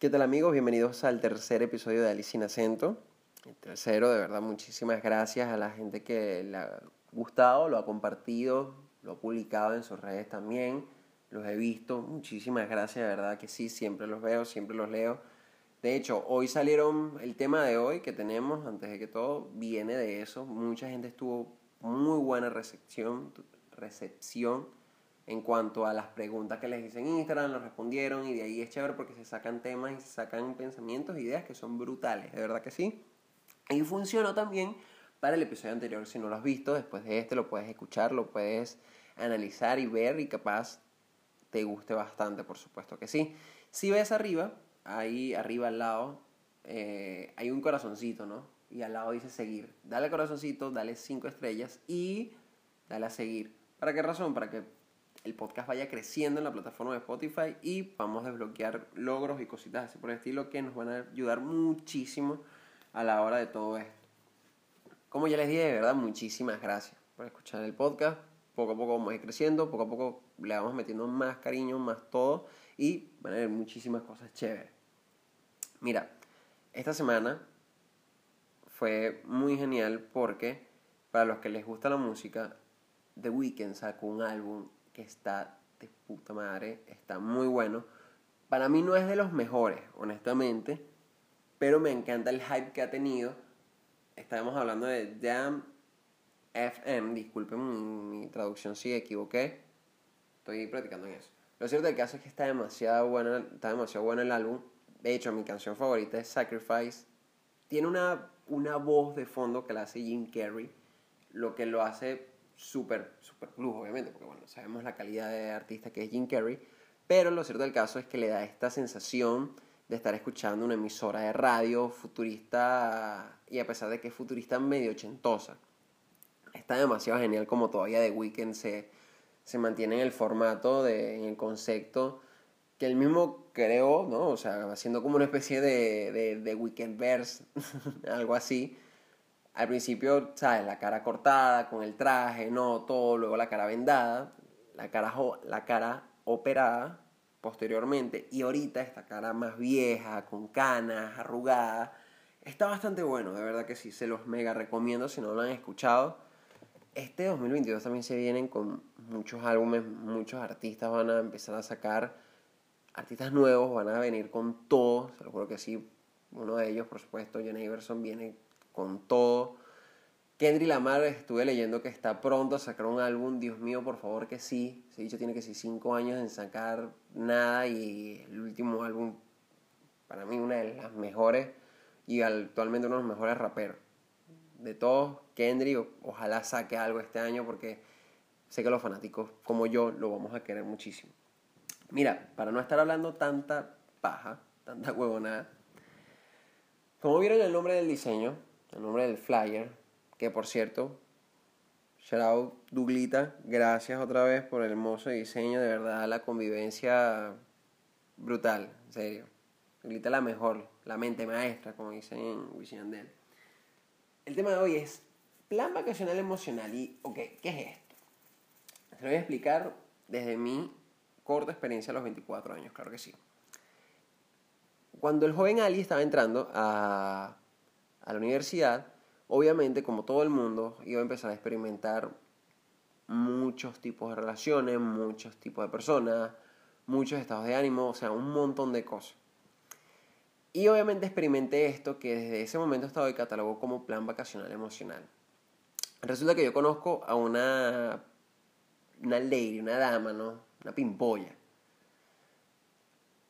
¿Qué tal amigos? Bienvenidos al tercer episodio de Alice sin acento. El tercero, de verdad, muchísimas gracias a la gente que le ha gustado, lo ha compartido, lo ha publicado en sus redes también. Los he visto. Muchísimas gracias, de verdad que sí, siempre los veo, siempre los leo. De hecho, hoy salieron, el tema de hoy que tenemos, antes de que todo, viene de eso. Mucha gente estuvo muy buena recepción, recepción en cuanto a las preguntas que les hice en Instagram, lo respondieron y de ahí es chévere porque se sacan temas y se sacan pensamientos, ideas que son brutales, de verdad que sí. Y funcionó también para el episodio anterior, si no lo has visto, después de este lo puedes escuchar, lo puedes analizar y ver y capaz te guste bastante, por supuesto que sí. Si ves arriba, ahí arriba al lado, eh, hay un corazoncito, ¿no? Y al lado dice seguir. Dale corazoncito, dale cinco estrellas y dale a seguir. ¿Para qué razón? Para que el podcast vaya creciendo en la plataforma de Spotify y vamos a desbloquear logros y cositas así por el estilo que nos van a ayudar muchísimo a la hora de todo esto. Como ya les dije, de verdad, muchísimas gracias por escuchar el podcast. Poco a poco vamos a ir creciendo, poco a poco le vamos metiendo más cariño, más todo y van a haber muchísimas cosas chéveres. Mira, esta semana fue muy genial porque para los que les gusta la música, The Weeknd sacó un álbum que está de puta madre, está muy bueno. Para mí no es de los mejores, honestamente, pero me encanta el hype que ha tenido. Estábamos hablando de Damn FM, disculpen mi, traducción si equivoqué, estoy practicando en eso. Lo cierto del caso es que está demasiado bueno, está demasiado bueno el álbum. De hecho, mi canción favorita es Sacrifice. Tiene una, una voz de fondo que la hace Jim Carrey, lo que lo hace súper, súper plus, obviamente, porque bueno, sabemos la calidad de artista que es Jim Carrey, pero lo cierto del caso es que le da esta sensación de estar escuchando una emisora de radio futurista, y a pesar de que es futurista medio ochentosa, está demasiado genial como todavía The Weeknd se, se mantiene en el formato, de, en el concepto que él mismo creó, ¿no? O sea, haciendo como una especie de, de, de Weekend Verse, algo así, al principio, ¿sabes? La cara cortada, con el traje, no, todo, luego la cara vendada, la cara, la cara operada posteriormente, y ahorita esta cara más vieja, con canas, arrugada. Está bastante bueno, de verdad que sí, se los mega recomiendo si no lo han escuchado. Este 2022 también se vienen con muchos álbumes, muchos artistas van a empezar a sacar, artistas nuevos van a venir con todo, se lo juro que sí. Uno de ellos, por supuesto, John Iverson, viene con todo. Kendrick Lamar estuve leyendo que está pronto a sacar un álbum, Dios mío, por favor que sí. Se dicho tiene que ser cinco años en sacar nada y el último álbum, para mí una de las mejores y actualmente uno de los mejores raperos. De todos, Kendrick, ojalá saque algo este año porque sé que los fanáticos como yo lo vamos a querer muchísimo. Mira, para no estar hablando tanta paja, tanta huevonada, como vieron el nombre del diseño, el nombre del flyer, que por cierto, out Duglita, gracias otra vez por el hermoso diseño, de verdad la convivencia brutal, en serio. Duglita la mejor, la mente maestra, como dicen en Wisin El tema de hoy es plan vacacional emocional y, ok, ¿qué es esto? Se lo voy a explicar desde mi corta experiencia a los 24 años, claro que sí. Cuando el joven Ali estaba entrando a a la universidad, obviamente como todo el mundo iba a empezar a experimentar muchos tipos de relaciones, muchos tipos de personas, muchos estados de ánimo, o sea, un montón de cosas. Y obviamente experimenté esto que desde ese momento estaba de catálogo como plan vacacional emocional. Resulta que yo conozco a una, una lady, una dama, ¿no? Una pimpolla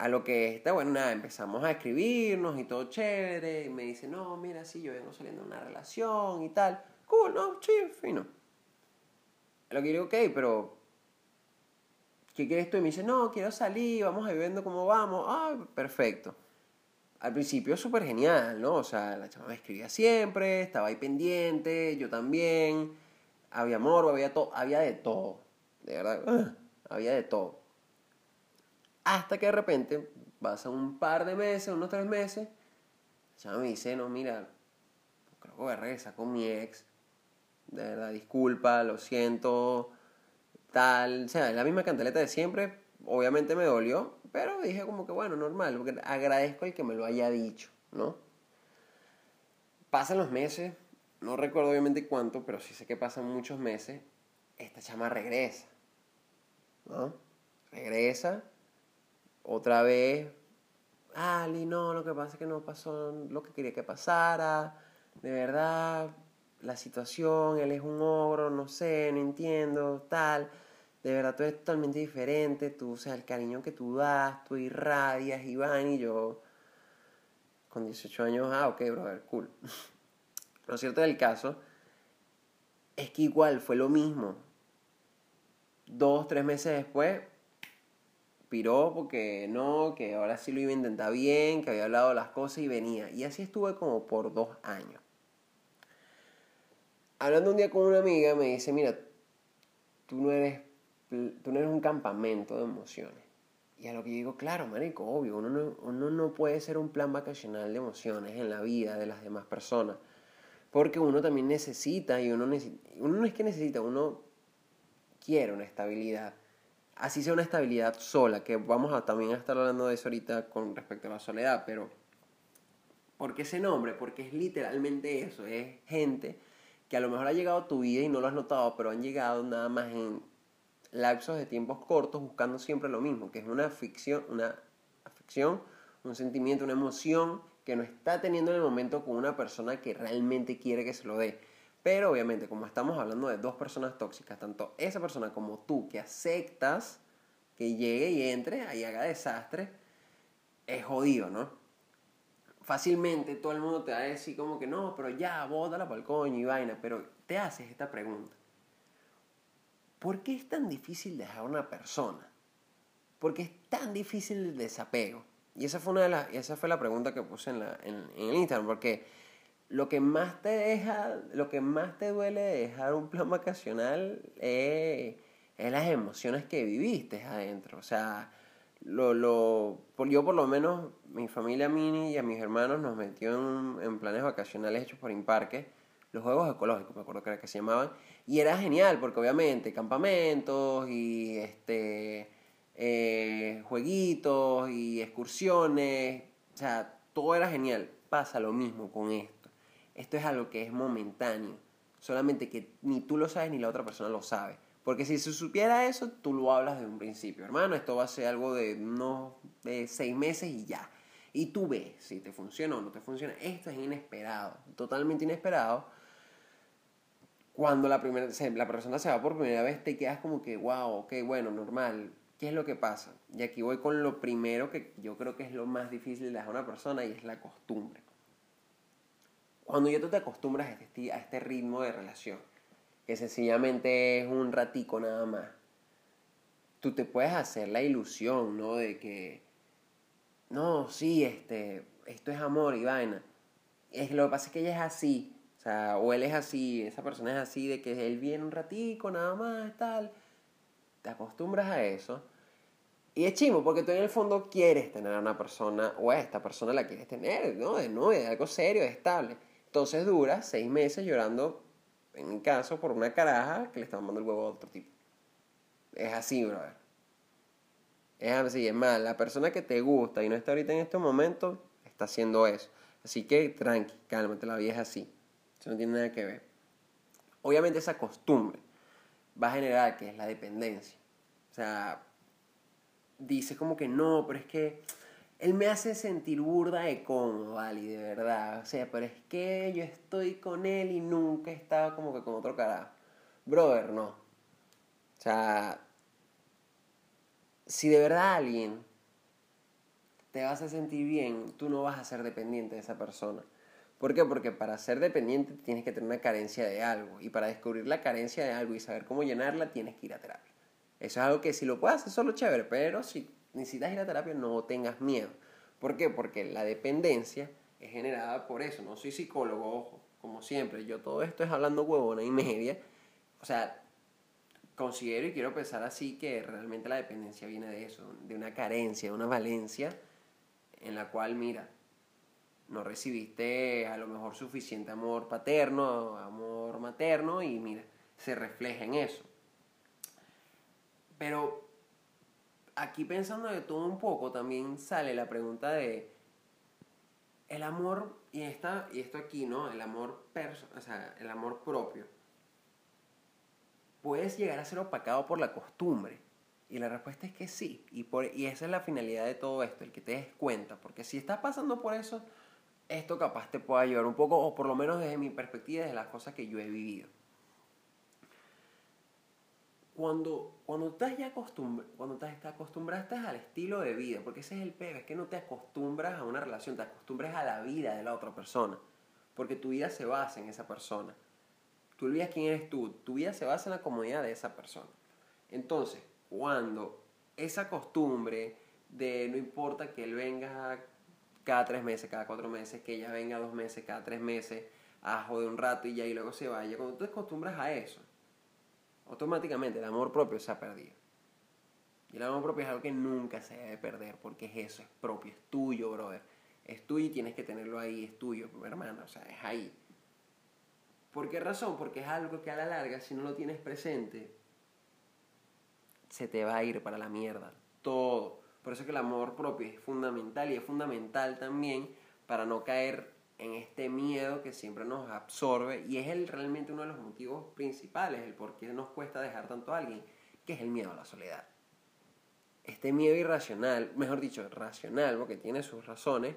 a lo que está, bueno, nada, empezamos a escribirnos y todo chévere. Y me dice, no, mira, sí, yo vengo saliendo de una relación y tal. Cool, ¿no? Sí, fino. A lo que digo, ok, pero. ¿Qué quieres tú? Y me dice, no, quiero salir, vamos a ir cómo vamos. Ah, perfecto. Al principio súper genial, ¿no? O sea, la chava me escribía siempre, estaba ahí pendiente, yo también. Había amor, había todo, había de todo. De verdad, había de todo. Hasta que de repente pasa un par de meses, unos tres meses, ya me dice, no, mira, creo que a con mi ex. De verdad, disculpa, lo siento, tal. O sea, la misma cantaleta de siempre. Obviamente me dolió, Pero dije como que bueno, normal, porque agradezco el que me lo haya dicho, ¿no? Pasan los meses, no recuerdo obviamente cuánto, pero sí sé que pasan muchos meses, esta chama regresa, ¿no? Regresa, otra vez, Ali, no, lo que pasa es que no pasó lo que quería que pasara, de verdad, la situación, él es un ogro, no sé, no entiendo, tal. De verdad, tú eres totalmente diferente, tú, o sea, el cariño que tú das, tú irradias, Iván, y yo, con 18 años, ah, ok, brother, cool. Lo cierto del caso es que igual fue lo mismo. Dos, tres meses después, piró porque no, que ahora sí lo iba a intentar bien, que había hablado las cosas y venía. Y así estuve como por dos años hablando un día con una amiga, me dice, mira, tú no eres, tú no eres un campamento de emociones. Y a lo que yo digo, claro, marico, obvio, uno no, uno no puede ser un plan vacacional de emociones en la vida de las demás personas. Porque uno también necesita, y uno, uno no es que necesita, uno quiere una estabilidad. Así sea una estabilidad sola, que vamos a también a estar hablando de eso ahorita con respecto a la soledad, pero ¿por qué ese nombre? Porque es literalmente eso, es gente que a lo mejor ha llegado a tu vida y no lo has notado, pero han llegado nada más en lapsos de tiempos cortos buscando siempre lo mismo, que es una ficción, una afección, un sentimiento, una emoción que no está teniendo en el momento con una persona que realmente quiere que se lo dé. Pero obviamente, como estamos hablando de dos personas tóxicas, tanto esa persona como tú que aceptas que llegue y entre y haga desastre, es jodido, ¿no? fácilmente todo el mundo te va a decir como que no, pero ya, bótala para el coño y vaina, pero te haces esta pregunta. ¿Por qué es tan difícil dejar a una persona? ¿Por qué es tan difícil el desapego? Y esa fue, una de las, esa fue la pregunta que puse en, la, en, el Instagram, porque lo que más te deja, lo que más te duele de dejar un plan vacacional es, es las emociones que viviste adentro. O sea, lo, lo, yo por lo menos, mi familia mini y a mis hermanos nos metió en, planes vacacionales hechos por Imparque, los juegos ecológicos, me acuerdo que era que se llamaban, y era genial porque obviamente campamentos y este eh, jueguitos y excursiones, o sea, todo era genial. Pasa lo mismo con esto. Esto es algo que es momentáneo, solamente que ni tú lo sabes ni la otra persona lo sabe. Porque si se supiera eso, tú lo hablas desde un principio. Hermano, esto va a ser algo de unos de seis meses y ya. Y tú ves si te funciona o no te funciona. Esto es inesperado, totalmente inesperado. Cuando la, primera, la persona se va por primera vez, te quedas como que, wow, ok, bueno, normal. ¿Qué es lo que pasa? Y aquí voy con lo primero que yo creo que es lo más difícil de dejar a una persona y es la costumbre. Cuando ya tú te acostumbras a este, a este ritmo de relación, que sencillamente es un ratico nada más, tú te puedes hacer la ilusión, ¿no? De que, no, sí, este, esto es amor y vaina. Es, lo que pasa es que ella es así, o él es así, esa persona es así, de que él viene un ratico nada más, tal. Te acostumbras a eso. Y es chimo, porque tú en el fondo quieres tener a una persona, o a esta persona la quieres tener, ¿no? De nuevo, de algo serio, estable. Entonces dura seis meses llorando en mi caso, por una caraja que le está mandando el huevo a otro tipo. Es así, brother. Es así, es más, la persona que te gusta y no está ahorita en este momento está haciendo eso. Así que tranqui, cálmate, la vida es así. Eso no tiene nada que ver. Obviamente esa costumbre va a generar que es la dependencia. O sea, dice como que no, pero es que él me hace sentir burda de cómodo, ¿vale? De verdad. O sea, pero es que yo estoy con él y nunca he estado como que con otro carajo. Brother, no. O sea, si de verdad alguien te vas a sentir bien, tú no vas a ser dependiente de esa persona. ¿Por qué? Porque para ser dependiente tienes que tener una carencia de algo. Y para descubrir la carencia de algo y saber cómo llenarla, tienes que ir a terapia. Eso es algo que si lo puedes hacer solo chévere, pero si necesitas ir a terapia, no tengas miedo. ¿Por qué? Porque la dependencia es generada por eso. No soy psicólogo, ojo, como siempre. Yo todo esto es hablando huevona y media. O sea, considero y quiero pensar así que realmente la dependencia viene de eso, de una carencia, de una valencia en la cual, mira, no recibiste a lo mejor suficiente amor paterno, amor materno y mira, se refleja en eso. Pero aquí pensando de todo un poco, también sale la pregunta de el amor, y, esta, y esto aquí, ¿no? El amor, perso o sea, el amor propio. Puedes llegar a ser opacado por la costumbre. Y la respuesta es que sí. Y, por, y esa es la finalidad de todo esto, el que te des cuenta. Porque si estás pasando por eso, esto capaz te puede ayudar un poco, o por lo menos desde mi perspectiva, desde las cosas que yo he vivido cuando, cuando estás ya cuando te, acostumbraste al estilo de vida, porque ese es el peor, es que no te acostumbras a una relación, te acostumbras a la vida de la otra persona, porque tu vida se basa en esa persona. Tú olvidas quién eres tú, tu vida se basa en la comodidad de esa persona. Entonces, cuando esa costumbre de no importa que él venga cada tres meses, cada cuatro meses, que ella venga dos meses, cada tres meses, a joder un rato y ya y luego se vaya, cuando tú te acostumbras a eso, automáticamente el amor propio se ha perdido. Y el amor propio es algo que nunca se debe perder, porque es eso, es propio, es tuyo, brother. Es tuyo y tienes que tenerlo ahí, es tuyo, hermano, o sea, es ahí. ¿Por qué razón? Porque es algo que a la larga, si no lo tienes presente, se te va a ir para la mierda. Todo. Por eso que el amor propio es fundamental y es fundamental también para no caer en este miedo que siempre nos absorbe y es el, realmente uno de los motivos principales, el por qué nos cuesta dejar tanto a alguien, que es el miedo a la soledad. Este miedo irracional, mejor dicho, racional, porque tiene sus razones,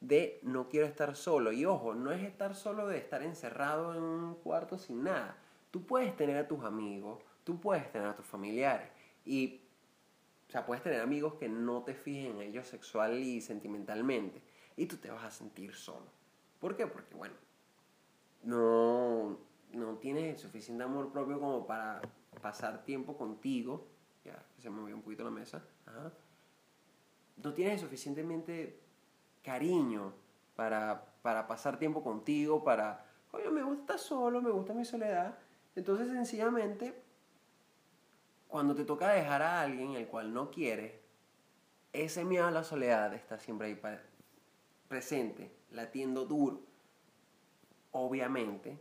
de no quiero estar solo. Y ojo, no es estar solo de estar encerrado en un cuarto sin nada. Tú puedes tener a tus amigos, tú puedes tener a tus familiares y, o sea, puedes tener amigos que no te fijen en ellos sexual y sentimentalmente y tú te vas a sentir solo ¿Por qué? Porque, bueno, no, no tienes suficiente amor propio como para pasar tiempo contigo. Ya, se me movió un poquito la mesa. No tienes suficientemente cariño para, para pasar tiempo contigo, para, oye, me gusta solo, me gusta mi soledad. Entonces, sencillamente, cuando te toca dejar a alguien el cual no quieres, ese miedo a la soledad está siempre ahí presente latiendo duro. Obviamente,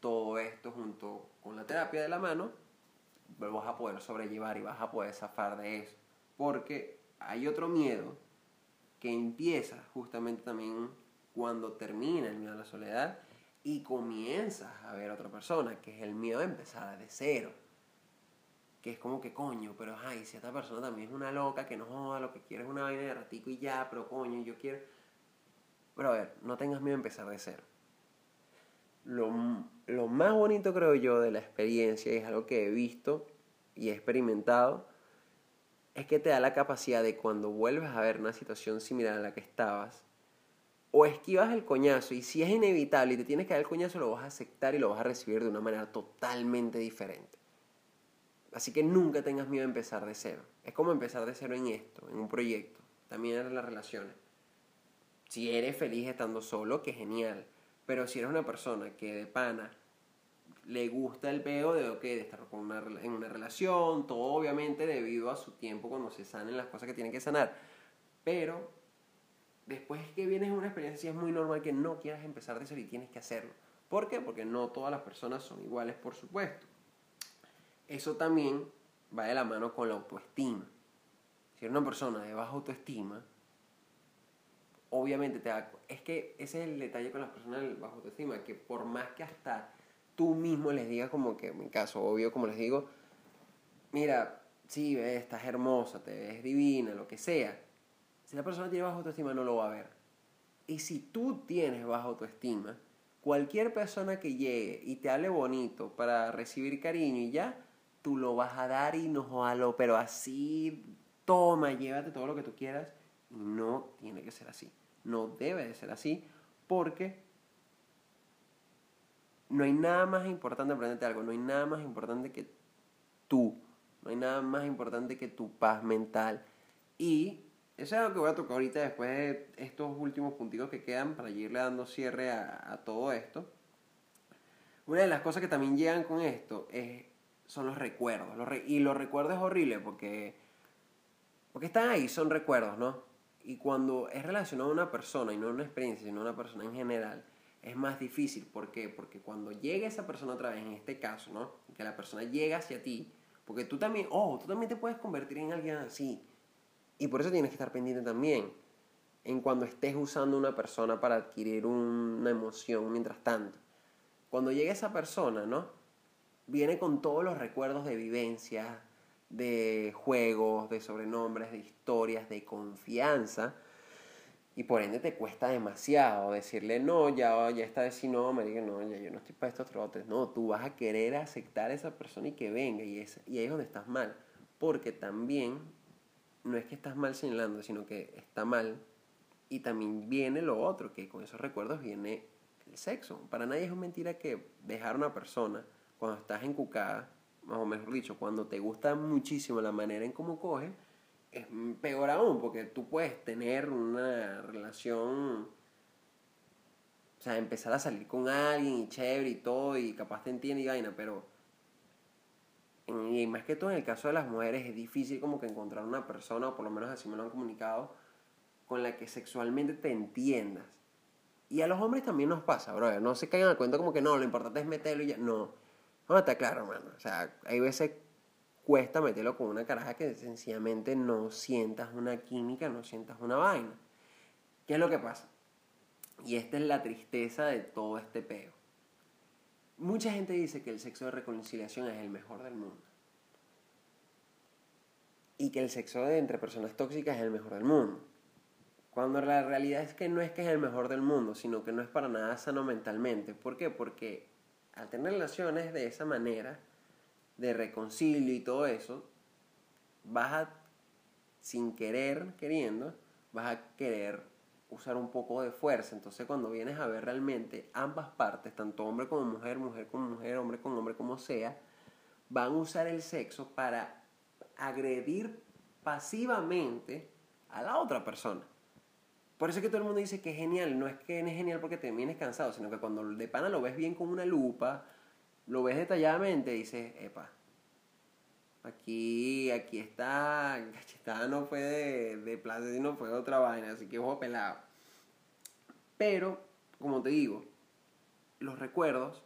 todo esto junto con la terapia de la mano, vas a poder sobrellevar y vas a poder zafar de eso. Porque hay otro miedo que empieza justamente también cuando termina el miedo a la soledad y comienzas a ver otra persona, que es el miedo a empezar de cero. Que es como que coño, pero ay, si esta persona también es una loca que no joda, lo que quiere es una vaina de ratico y ya, pero coño, yo quiero pero ver, no tengas miedo a empezar de cero. Lo, lo más bonito creo yo de la experiencia, y es algo que he visto y he experimentado, es que te da la capacidad de cuando vuelves a ver una situación similar a la que estabas, o esquivas el coñazo y si es inevitable y te tienes que dar el coñazo, lo vas a aceptar y lo vas a recibir de una manera totalmente diferente. Así que nunca tengas miedo a empezar de cero. Es como empezar de cero en esto, en un proyecto, también en las relaciones. Si eres feliz estando solo, que genial. Pero si eres una persona que de pana le gusta el peo de, okay, de estar con una, en una relación, todo obviamente debido a su tiempo cuando se sanen las cosas que tienen que sanar. Pero después que vienes en una experiencia es muy normal que no quieras empezar de cero y tienes que hacerlo. ¿Por qué? Porque no todas las personas son iguales, por supuesto. Eso también va de la mano con la autoestima. Si eres una persona de baja autoestima, obviamente te. Es que ese es el detalle con las personas bajo autoestima, que por más que hasta tú mismo les digas como que, en mi caso, obvio, como les digo, mira, sí, ves, estás hermosa, te ves divina, lo que sea. Si la persona tiene baja autoestima no lo va a ver. Y si tú tienes baja autoestima, cualquier persona que llegue y te hable bonito para recibir cariño y ya, tú lo vas a dar y no lo, pero así, toma, llévate todo lo que tú quieras. No tiene que ser así. No debe de ser así porque no hay nada más importante, aprenderte algo, no hay nada más importante que tú, no hay nada más importante que tu paz mental. Y eso es algo que voy a tocar ahorita después de estos últimos puntitos que quedan para irle dando cierre a, todo esto. Una de las cosas que también llegan con esto es, son los recuerdos. y los recuerdos es horrible porque, porque están ahí, son recuerdos, ¿no? Y cuando es relacionado a una persona y no a una experiencia, sino a una persona en general, es más difícil. ¿Por qué? Porque cuando llega esa persona otra vez, en este caso, ¿no? Que la persona llega hacia ti, porque tú también, oh, tú también te puedes convertir en alguien así. Y por eso tienes que estar pendiente también en cuando estés usando una persona para adquirir una emoción mientras tanto. Cuando llegue esa persona, ¿no? Viene con todos los recuerdos de vivencias, de juegos, de sobrenombres, de historias, de confianza. Y por ende te cuesta demasiado decirle, no, ya, ya esta vez si no, me diga, no, ya yo no estoy para estos trotes. No, tú vas a querer aceptar a esa persona y que venga. Y, es, y ahí es donde estás mal. Porque también no es que estás mal señalando, sino que está mal. Y también viene lo otro, que con esos recuerdos viene el sexo. Para nadie es mentira que dejar a una persona cuando estás encucada, más o mejor dicho, cuando te gusta muchísimo la manera en cómo coge, es peor aún, porque tú puedes tener una relación, o sea, empezar a salir con alguien y chévere y todo, y capaz te entiende y vaina, pero y más que todo en el caso de las mujeres es difícil como que encontrar una persona, o por lo menos así me lo han comunicado, con la que sexualmente te entiendas. Y a los hombres también nos pasa, bro. No se caigan al cuento como que no, lo importante es meterlo y ya. No. No, está claro, hermano. O sea, hay veces cuesta meterlo con una caraja que sencillamente no sientas una química, no sientas una vaina. ¿Qué es lo que pasa? Y esta es la tristeza de todo este peo. Mucha gente dice que el sexo de reconciliación es el mejor del mundo. Y que el sexo de entre personas tóxicas es el mejor del mundo. Cuando la realidad es que no es que es el mejor del mundo, sino que no es para nada sano mentalmente. ¿Por qué? Porque al tener relaciones de esa manera, de reconcilio y todo eso, vas a, sin querer, queriendo, vas a querer usar un poco de fuerza. Entonces cuando vienes a ver realmente ambas partes, tanto hombre como mujer, mujer como mujer, hombre con hombre, como sea, van a usar el sexo para agredir pasivamente a la otra persona. Por eso es que todo el mundo dice que es genial. No es que es genial porque te vienes cansado, sino que cuando de pana lo ves bien con una lupa, lo ves detalladamente, dices, epa, aquí, aquí está, cachetada no fue de, de plaza, sino fue otra vaina, así que ojo pelado. Pero, como te digo, los recuerdos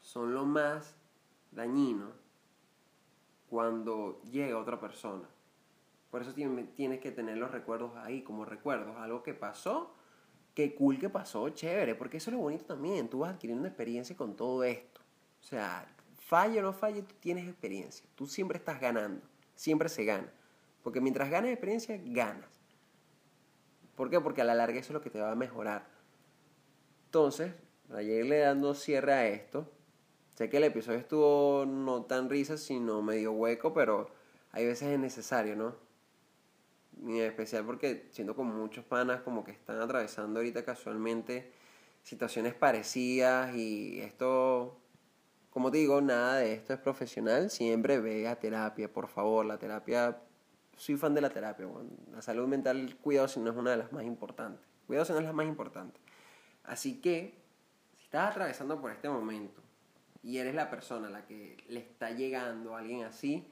son lo más dañino cuando llega otra persona. Por eso tienes que tener los recuerdos ahí como recuerdos. Algo que pasó, qué cool que pasó, chévere, porque eso es lo bonito también. Tú vas adquiriendo experiencia con todo esto. O sea, falle o no falle, tú tienes experiencia. Tú siempre estás ganando. Siempre se gana. Porque mientras ganes experiencia, ganas. ¿Por qué? Porque a la larga eso es lo que te va a mejorar. Entonces, ayer le dando cierre a esto. Sé que el episodio estuvo no tan risa, sino medio hueco, pero hay veces es necesario, ¿no? Ni en especial porque siento como muchos panas como que están atravesando ahorita casualmente situaciones parecidas y esto, como te digo, nada de esto es profesional, siempre ve a terapia, por favor, la terapia, soy fan de la terapia, la salud mental, cuidado si no es una de las más importantes, cuidado si no es la más importante. Así que, si estás atravesando por este momento y eres la persona a la que le está llegando a alguien así,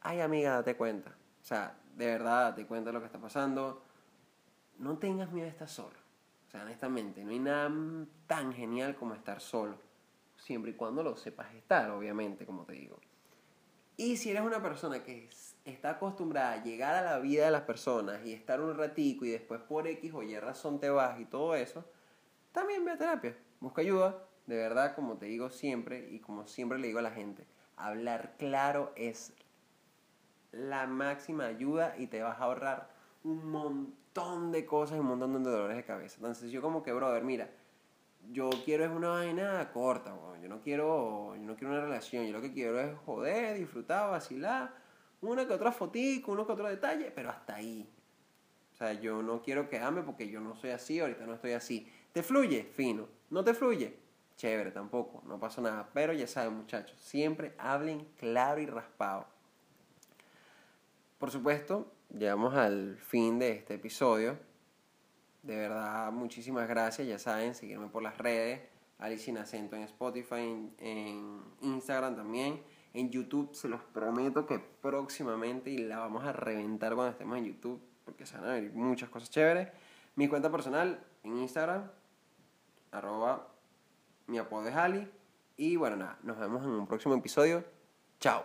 ay amiga, date cuenta. O sea, de verdad, te cuenta lo que está pasando. No tengas miedo de estar solo. O sea, honestamente, no hay nada tan genial como estar solo. Siempre y cuando lo sepas estar, obviamente, como te digo. Y si eres una persona que está acostumbrada a llegar a la vida de las personas y estar un ratico y después por X o Y razón te vas y todo eso, también ve a terapia. Busca ayuda. De verdad, como te digo siempre y como siempre le digo a la gente, hablar claro es la máxima ayuda y te vas a ahorrar un montón de cosas y un montón de dolores de cabeza. Entonces yo como que, brother, mira, yo quiero es una vaina corta, yo no quiero yo no quiero una relación, yo lo que quiero es joder, disfrutar, vacilar, una que otra fotico, uno que otro detalle, pero hasta ahí. O sea, yo no quiero quedarme porque yo no soy así, ahorita no estoy así. ¿Te fluye? Fino. ¿No te fluye? Chévere, tampoco, no pasa nada. Pero ya saben, muchachos, siempre hablen claro y raspado. Por supuesto, llegamos al fin de este episodio. De verdad, muchísimas gracias. Ya saben, seguirme por las redes. Alice sin acento en Spotify, en, Instagram también. En YouTube se los prometo que próximamente y la vamos a reventar cuando estemos en YouTube porque se van a ver muchas cosas chéveres. Mi cuenta personal en Instagram, arroba mi apodo es Ali. Y bueno, nada, nos vemos en un próximo episodio. Chao.